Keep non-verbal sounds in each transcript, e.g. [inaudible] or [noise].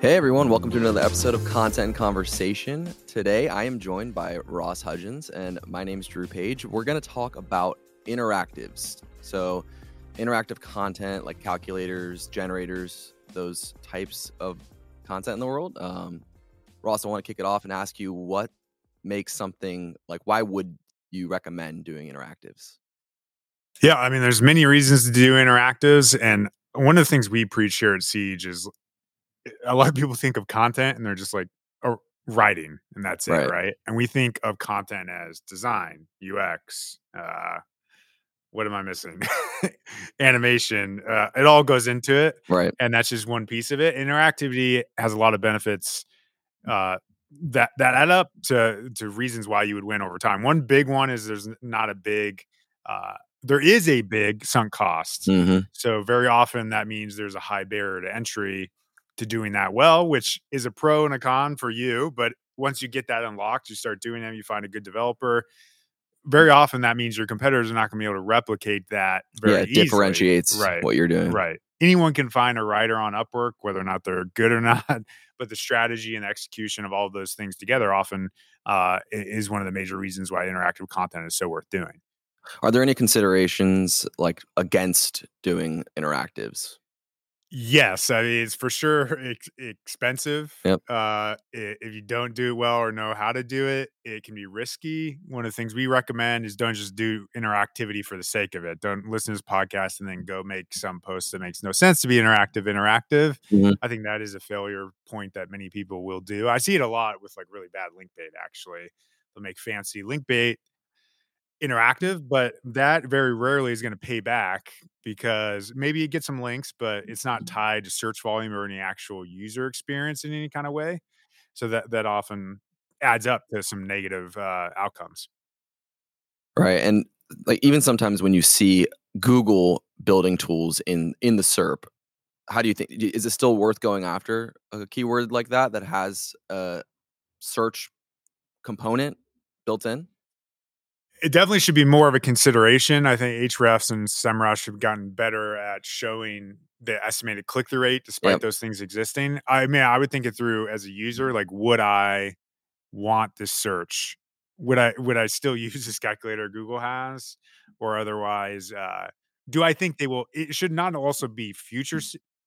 Hey everyone, welcome to another episode of Content Conversation. Today I am joined by Ross Hudgens and my name is Drew Page. We're going to talk about interactives. So, interactive content like calculators, generators, those types of content in the world. Um, Ross, I want to kick it off and ask you what makes something like why would you recommend doing interactives? Yeah, I mean, there's many reasons to do interactives, and one of the things we preach here at Siege is a lot of people think of content and they're just like oh, writing and that's it, Right. right? And we think of content as design, UX, uh, what am I missing? [laughs] Animation. Uh, it all goes into it, Right. and that's just one piece of it. Interactivity has a lot of benefits uh, that that add up to to reasons why you would win over time. One big one is there's not a big uh, there is a big sunk cost. hmm So very often that means there's a high barrier to entry to doing that well, which is a pro and a con for you. But once you get that unlocked, you start doing them, you find a good developer. Very often that means your competitors are not going to be able to replicate that very Yeah, it easily. differentiates Right. what you're doing. Right. Anyone can find a writer on Upwork, whether or not they're good or not. [laughs] But the strategy and execution of all of those things together often uh, is one of the major reasons why interactive content is so worth doing. Are there any considerations like against doing interactives? Yes, I mean it's for sure ex- expensive. Yep. Uh, i- if you don't do it well or know how to do it, it can be risky. One of the things we recommend is don't just do interactivity for the sake of it. Don't listen to this podcast and then go make some post that makes no sense to be interactive. Interactive. Mhm. I think that is a failure point that many people will do. I see it a lot with like really bad link bait. Actually, they'll make fancy link bait interactive, but that very rarely is going to pay back because maybe you get some links, but it's not tied to search volume or any actual user experience in any kind of way. So that that often adds up to some negative uh, outcomes. Right. And like even sometimes when you see Google building tools in in the SERP, how do you think is it still worth going after a keyword like that that has a search component built in? It definitely should be more of a consideration. I think Ahrefs and SEMrush have gotten better at showing the estimated click through rate despite Yep. those things existing. I mean, I would think it through as a user. Like, would I want this search? Would I would I still [laughs] use this calculator Google has, or otherwise? Uh, do I think they will? It should not also be future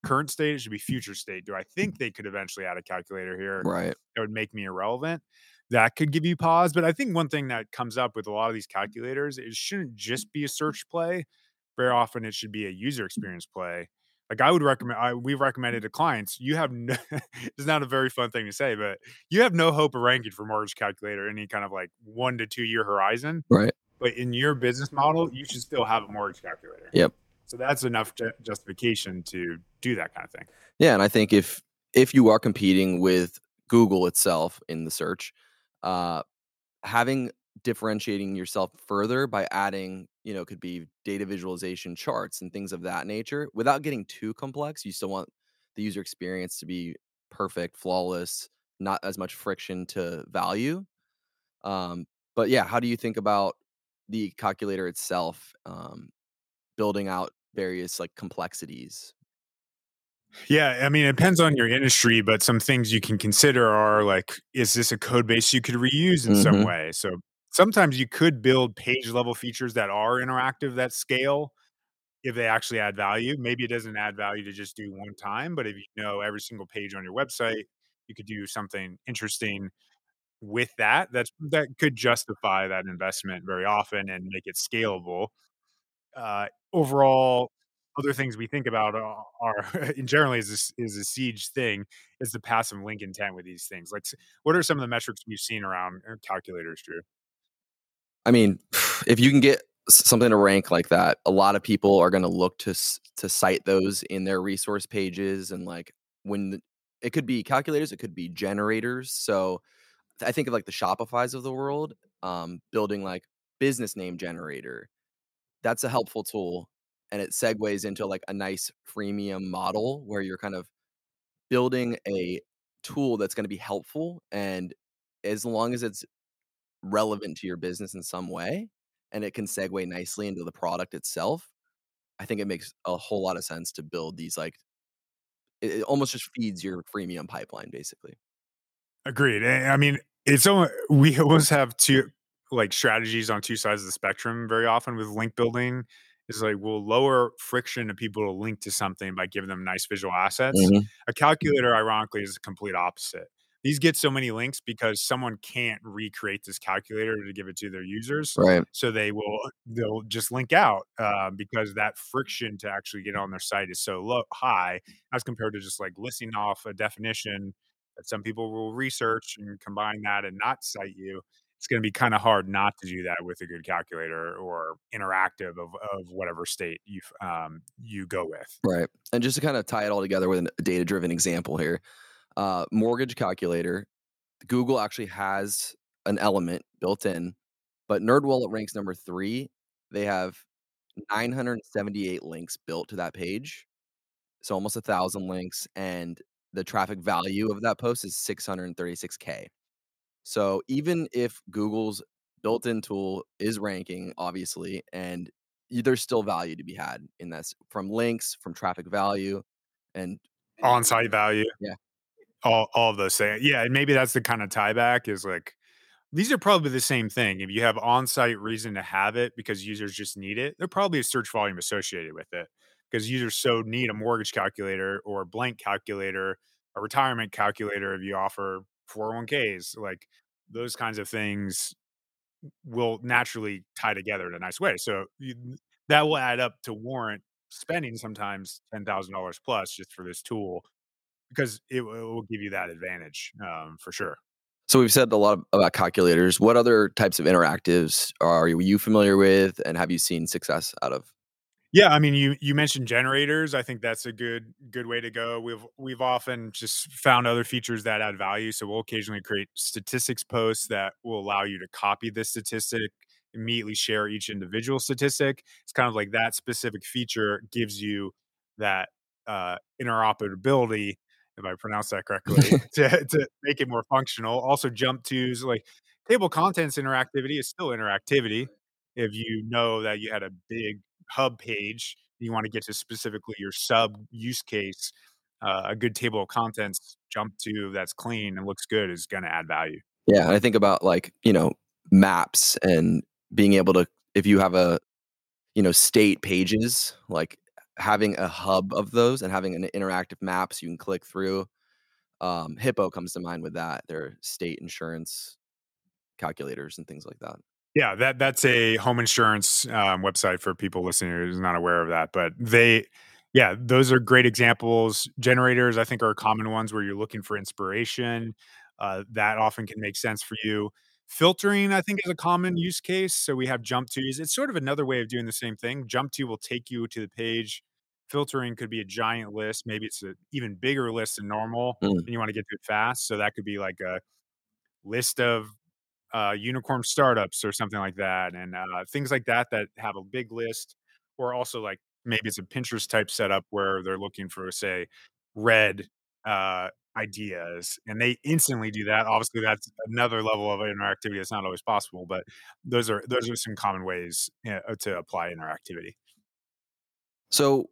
current state. It should be future state. Do I think they could eventually add a calculator here? Right. that would make me irrelevant. That could give you pause. But I think one thing that comes up with a lot of these mm-hmm. calculators, it shouldn't just be a mm-hmm. search play. Very often it should be a user experience play. Like I would recommend, I, we've recommended to clients, you have no, [laughs] it's not a very fun thing to say, but you have no hope of ranking for mortgage calculator any kind of like one to two year horizon. Right. But in your business model, you should still have a mortgage calculator. Yep. So that's enough ju- justification to do that kind of thing. Yeah, and I think if if you are competing with Google itself in the search, uh, having differentiating yourself further by adding, you know, could be data visualization charts and things of that nature without getting too complex. You still want the user experience to be perfect, flawless, not as much friction to value. Um, but yeah, how do you think about the calculator itself um, building out various like complexities? Yeah, I mean, it depends on your industry, but some things you can consider are like, is this a code base you could reuse in some Mhm. way? So sometimes you could build page level features that are interactive that scale if they actually add value. Maybe it doesn't add value to just do one time, but if you know every single page on your website, you could do something interesting with that. That's that could justify that investment very often and make it scalable uh, overall, other things we think about are, are [laughs] in generally is is a siege thing is the passive link intent with these things. Like, what are some of the metrics we've seen around uh, calculators, Drew? I mean, [sighs] if you can get something to rank like that, a lot of people are going to look to to cite those in their resource pages and like when the, it could be calculators, it could be generators. So I think of like the Shopify's of the world, um, building like business name generator. That's a helpful tool, and it segues into like a nice freemium model where you're kind of building a tool that's going to be helpful and as long as it's relevant to your business in some way and it can segue nicely into the product itself, I think it makes a whole lot of sense to build these, like it it almost just feeds your freemium pipeline, basically. Agreed, I mean, it's so we always have 2, like, strategies on 2 sides of the spectrum very often with link building. It's like, we'll lower friction to people to link to something by giving them nice visual assets. Mhm. A calculator, ironically, is the complete opposite. These get so many links because someone can't recreate this calculator to give it to their users, Right. so they will they'll just link out, uh, because that friction to actually get on their site is so low high as compared to just, like, listing off a definition that some people will research and combine that and not cite you. It's gonna be kinda hard not to do that with a good calculator or interactive of of whatever state you've um, you go with. Right, and just to kinda tie it all together with a data-driven example here, uh, mortgage calculator, Google actually has an element built in, but NerdWallet ranks number 3. They have 978 links built to that page, so almost a 1,000 links, and the traffic value of that post is 636K. So, even if Google's mm. built-in tool is ranking, obviously, and there's still value to be had in this from links, from traffic value, and On-site value. Yeah. All all of those thing yeah, and maybe that's the kinda tie back is, like these are probably the same thing. If you have on-site reason to have it because users just need it, there probably is search volume associated with it because users so need a mortgage calculator or a blank calculator, a retirement calculator if you offer 401(k)s, like, those kinds of things will naturally tie together in a nice way, so you that will add up to warrant spending sometimes $10,000 plus just for this tool because it will give you that advantage, um, for sure. So, we've said a lot about calculators. What other types of interactives are you familiar with, and have you seen success out of? Yeah, I mean, you you mentioned generators, I think that's a good good way to go. We've we've often just found other features that add value, so we'll occasionally create statistics posts that will allow you to copy the statistic, immediately share each individual statistic. It's kind of like that specific feature gives you that, uh, interoperability, if I pronounce that correctly, [laughs] to to make it more functional. Also, jump tos, like, table contents interactivity is still interactivity. If you know that you had a big hub page, you wanna get to specifically your sub use case, uh, a good table of contents jump to that's clean and looks good is gonna add value. Yeah, I think about, like, you know, maps and being able to if you have a, you know, state pages, like, having a hub of those and having an interactive maps you can click through. Um, Hippo comes to mind with that, their state insurance calculators and things like that. Yeah, that that's a home insurance, um, website for people listening who's not aware of that, but they yeah, those are great examples. Generators, I think, are common ones where you're looking for inspiration, uh, that often can make sense for you. Filtering, I think, is a common use case, so we have jump tos. It's sort of another way of doing the same thing. Jump to will take you to the page. Filtering could be a giant list, maybe it's an even bigger list than normal, Mm. and you wanna get to it fast, so that could be like a list of, uh, unicorn startups or something like that, and, uh, things like that that have a big list, or also, like, maybe it's a Pinterest type setup where they're looking for, say, red, uh, ideas, and they instantly do that. Obviously, that's another level of interactivity that's not always possible, but those are those are some common ways, yeah, uh, to apply interactivity. So,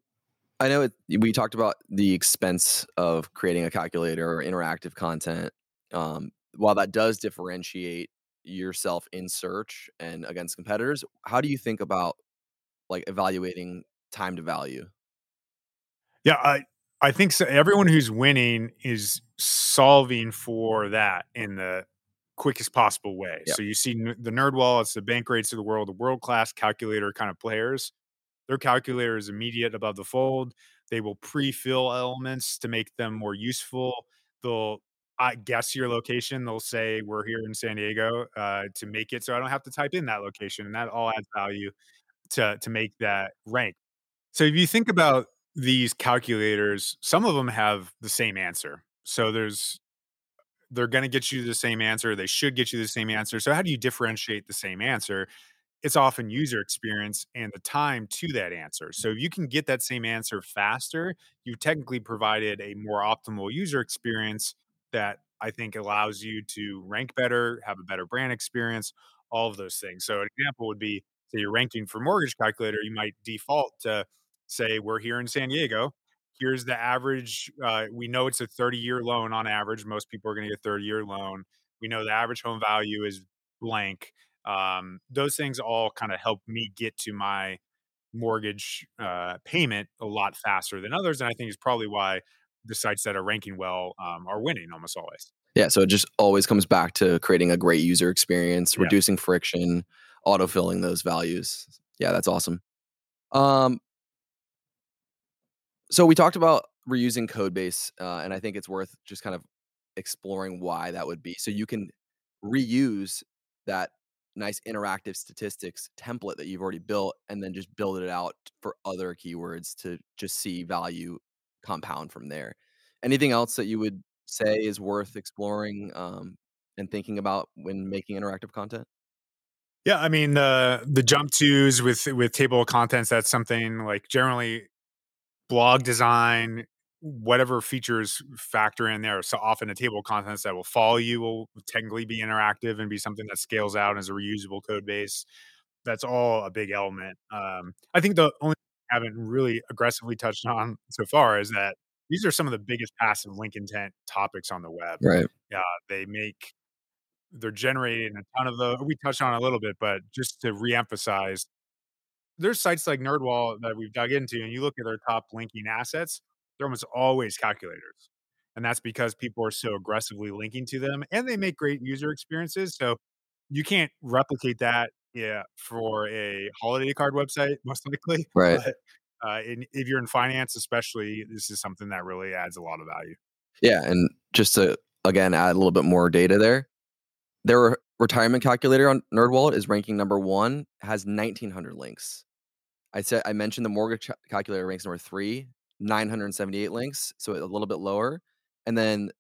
I know it we talked about the expense of creating a calculator or interactive content. Um, while that does differentiate yourself in search and against competitors, how do you think about, like, evaluating time to value? Yeah, I I think so everyone who's winning is solving for that in the quickest possible way. Yep. So, you see the NerdWallets, the Bankrates of the world, the world-class calculator kind of players. Their calculator is immediate above the fold. They will pre-fill elements to make them more useful. They'll, uh, guess your location. They'll say, "We're here in San Diego," uh, to make it so I don't have to type in that location, and that all adds value to to make that rank. So, if you think about these calculators, some of them have the same answer. So, there's they're gonna get you the same answer, they should get you the same answer. So, how do you differentiate the same answer? It's often user experience and the time to that answer. So, if you can get that same answer faster, you've technically provided a more optimal user experience that I think allows you to rank better, have a better brand experience, all of those things. So, an example would be say you're ranking for mortgage calculator, you might default to say, "We're here in San Diego. Here's the average, uh, we know it's a 30-year loan on average, most people are gonna get a 30-year loan. We know the average home value is blank." Um, those things all kinda help me get to my mortgage, uh, payment a lot faster than others, and I think it's probably why the sites that are ranking well, um, are winning almost always. Yeah, so it just always comes back to creating a great user experience, Yeah. reducing friction, autofilling those values. Yeah, that's awesome. Um so we talked about reusing Codebase, uh, and I think it's worth just kind of exploring why that would be. So you can reuse that nice interactive statistics template that you've already built and then just build it out for other keywords to just see value compound from there. Anything else that you would say is worth exploring, um, and thinking about when making interactive content? Yeah, I mean, the the jump tos with with table of contents, that's something like generally blog design, whatever features factor in there. So often a table of contents that will follow you will technically be interactive and be something that scales out as a reusable code base. That's all a big element. Um, I think the only haven't really aggressively touched on so far is that these are some of the biggest passive link intent topics on the web. Right. Yeah, they make they're generating a ton of the we touched on a little bit, but just to reemphasize, there's sites like NerdWallet that we've dug into, and you look at their top linking assets, they're almost always calculators. And that's because people are so aggressively linking to them, and they make great user experiences, so you can't replicate that, yeah, for a holiday card website, most likely, [laughs] Right. but, uh, in if you're in finance especially, this is something that really adds a lot of value. Yeah, and just to, again, add a little bit more data there. Their retirement calculator on NerdWallet is ranking number 1, has 1,900 links. I said I mentioned the mortgage calculator ranks number 3, 978 links, so a little bit lower. And then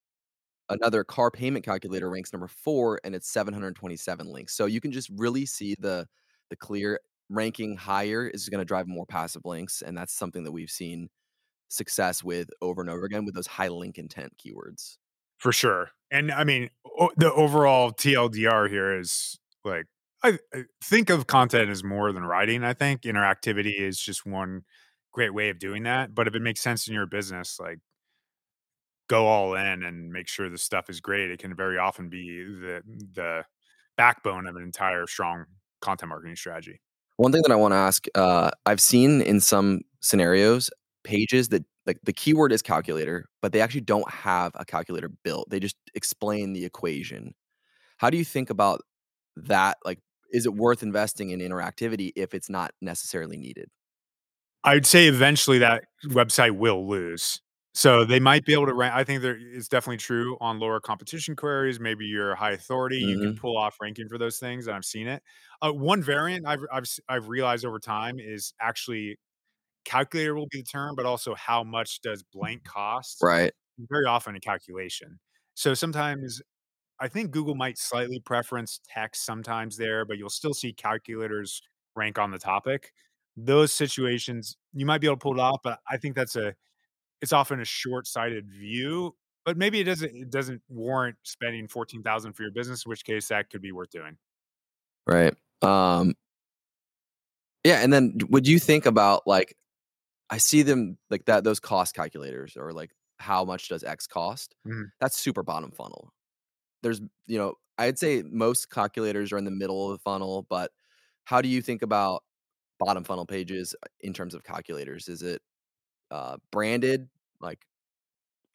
another car payment calculator ranks number 4, and it's 727 links. So you can just really see the the clear ranking higher is gonna drive more passive links, and that's something that we've seen success with over and over again with those high link intent keywords. For sure. And I mean, o the overall TLDR here is like, I I think of content as more than writing, I think. Interactivity is just one great way of doing that, but if it makes sense in your business, like go all in and make sure the stuff is great. It can very often be the the backbone of an entire strong content marketing strategy. One thing that I wanna ask, uh, I've seen in some scenarios, pages that like, the keyword is calculator, but they actually don't have a calculator built. They just explain the equation. How do you think about that? Like, is it worth investing in interactivity if it's not necessarily needed? I'd say eventually that website will lose. So they might be able to rank I think there it's definitely true on lower competition queries. Maybe you're a high authority, you can Mhm. pull off ranking for those things, and I've seen it. Uh, one variant I've I've s I've realized over time is actually calculator will be the term, but also how much does blank cost? Right. Very often a calculation. So sometimes I think Google might slightly preference text sometimes there, but you'll still see calculators rank on the topic. Those situations, you might be able to pull it off, but I think that's a it's often a short-sighted view, but maybe it doesn't it doesn't warrant spending 14,000 for your business, in which case that could be worth doing. Right. Um Yeah, and then would you think about, like I see them like that those cost calculators or, like, how much does X cost? Mhm. That's super bottom funnel. There's you know, I'd say most calculators are in the middle of the funnel, but how do you think about bottom funnel pages, uh, in terms of calculators? Is it, uh, branded? Like,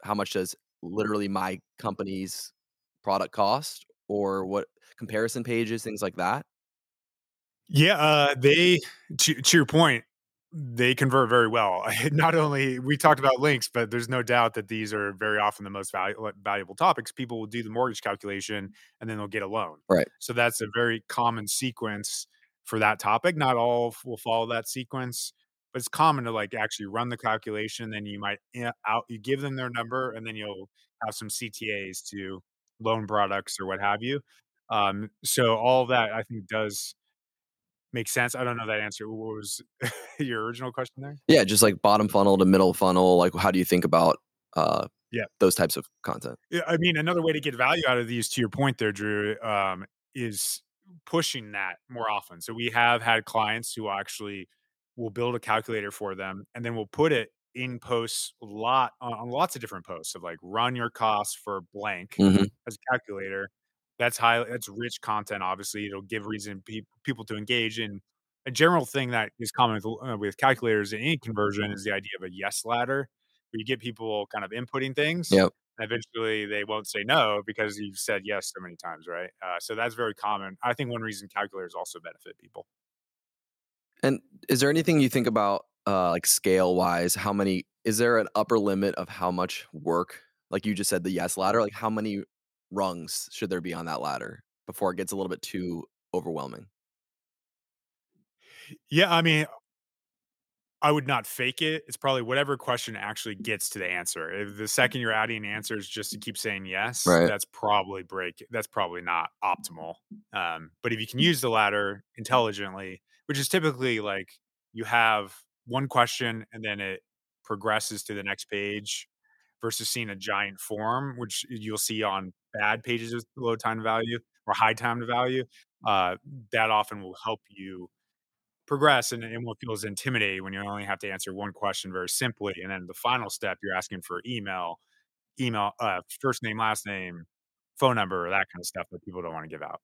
how much does literally my company's product cost? Or what comparison pages, things like that? Yeah, uh, they to to your point, they convert very well. [laughs] Not only we talked about links, but there's no doubt that these are very often the most valu valuable topics. People will do the mortgage calculation, and then they'll get a loan. Right. So that's a very common sequence for that topic. Not all will follow that sequence, but it's common to, like, actually run the calculation, then you might yeah, out you give them their number, and then you'll have some CTAs to loan products or what have you. Um, so all that, I think, does make sense. I don't know that answer. What was [laughs] your original question there? Yeah, just like bottom funnel to middle funnel, like, how do you think about, uh, Yeah. those types of content? Yeah, I mean, another way to get value out of these, to your point there, Drew, um, is pushing that more often. So we have had clients who actually will build a calculator for them and then we'll put it in posts lot on, on lots of different posts of like run your costs for blank Mhm. as a calculator. That's high. That's rich content. Obviously, it'll give reason pe- people to engage in. A general thing that is common with, uh, with calculators in any conversion is the idea of a yes ladder, where you get people kind of inputting things, Yep. and eventually they won't say no because you've said yes so many times, right? Uh, so that's very common. I think one reason calculators also benefit people. And is there anything you think about, uh, like scale wise? How many is there an upper limit of how much work, like you just said, the yes ladder? Like how many rungs should there be on that ladder before it gets a little bit too overwhelming? Yeah, I mean, I would not fake it. It's probably whatever question actually gets to the answer. If the second you're adding answers just to keep saying yes, Right. that's probably break. That's probably not optimal. Um, but if you can use the ladder intelligently, which is typically like you have one question and then it progresses to the next page versus seeing a giant form, which you'll see on bad pages with low time value or high time to value. Uh, that often will help you progress and, and what feels intimidating when you only have to answer one question very simply and then the final step you're asking for email email uh, first name last name phone number that kind of stuff that people don't want to give out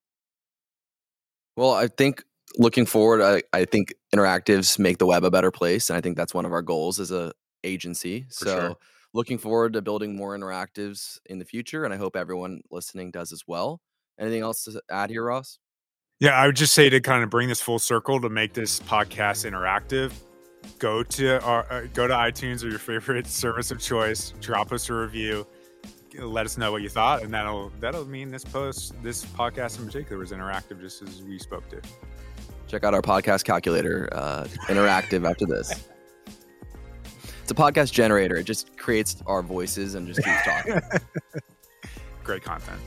Well, I think looking forward, I, I think interactives make the web a better place, and I think that's one of our goals as a agency. For so, sure. looking forward to building more interactives in the future, and I hope everyone listening does as well. Anything else to add here, Ross? yeah i would just say to kind of bring this full circle to make this podcast interactive go to our uh, go to itunes or your favorite [laughs] service of choice drop us a review let us know what you thought and that'll that'll mean this post this podcast in particular was interactive just as we spoke to Check out our podcast calculator, uh, interactive after this. It's a podcast generator. It just creates our voices and just keeps talking. [laughs] great content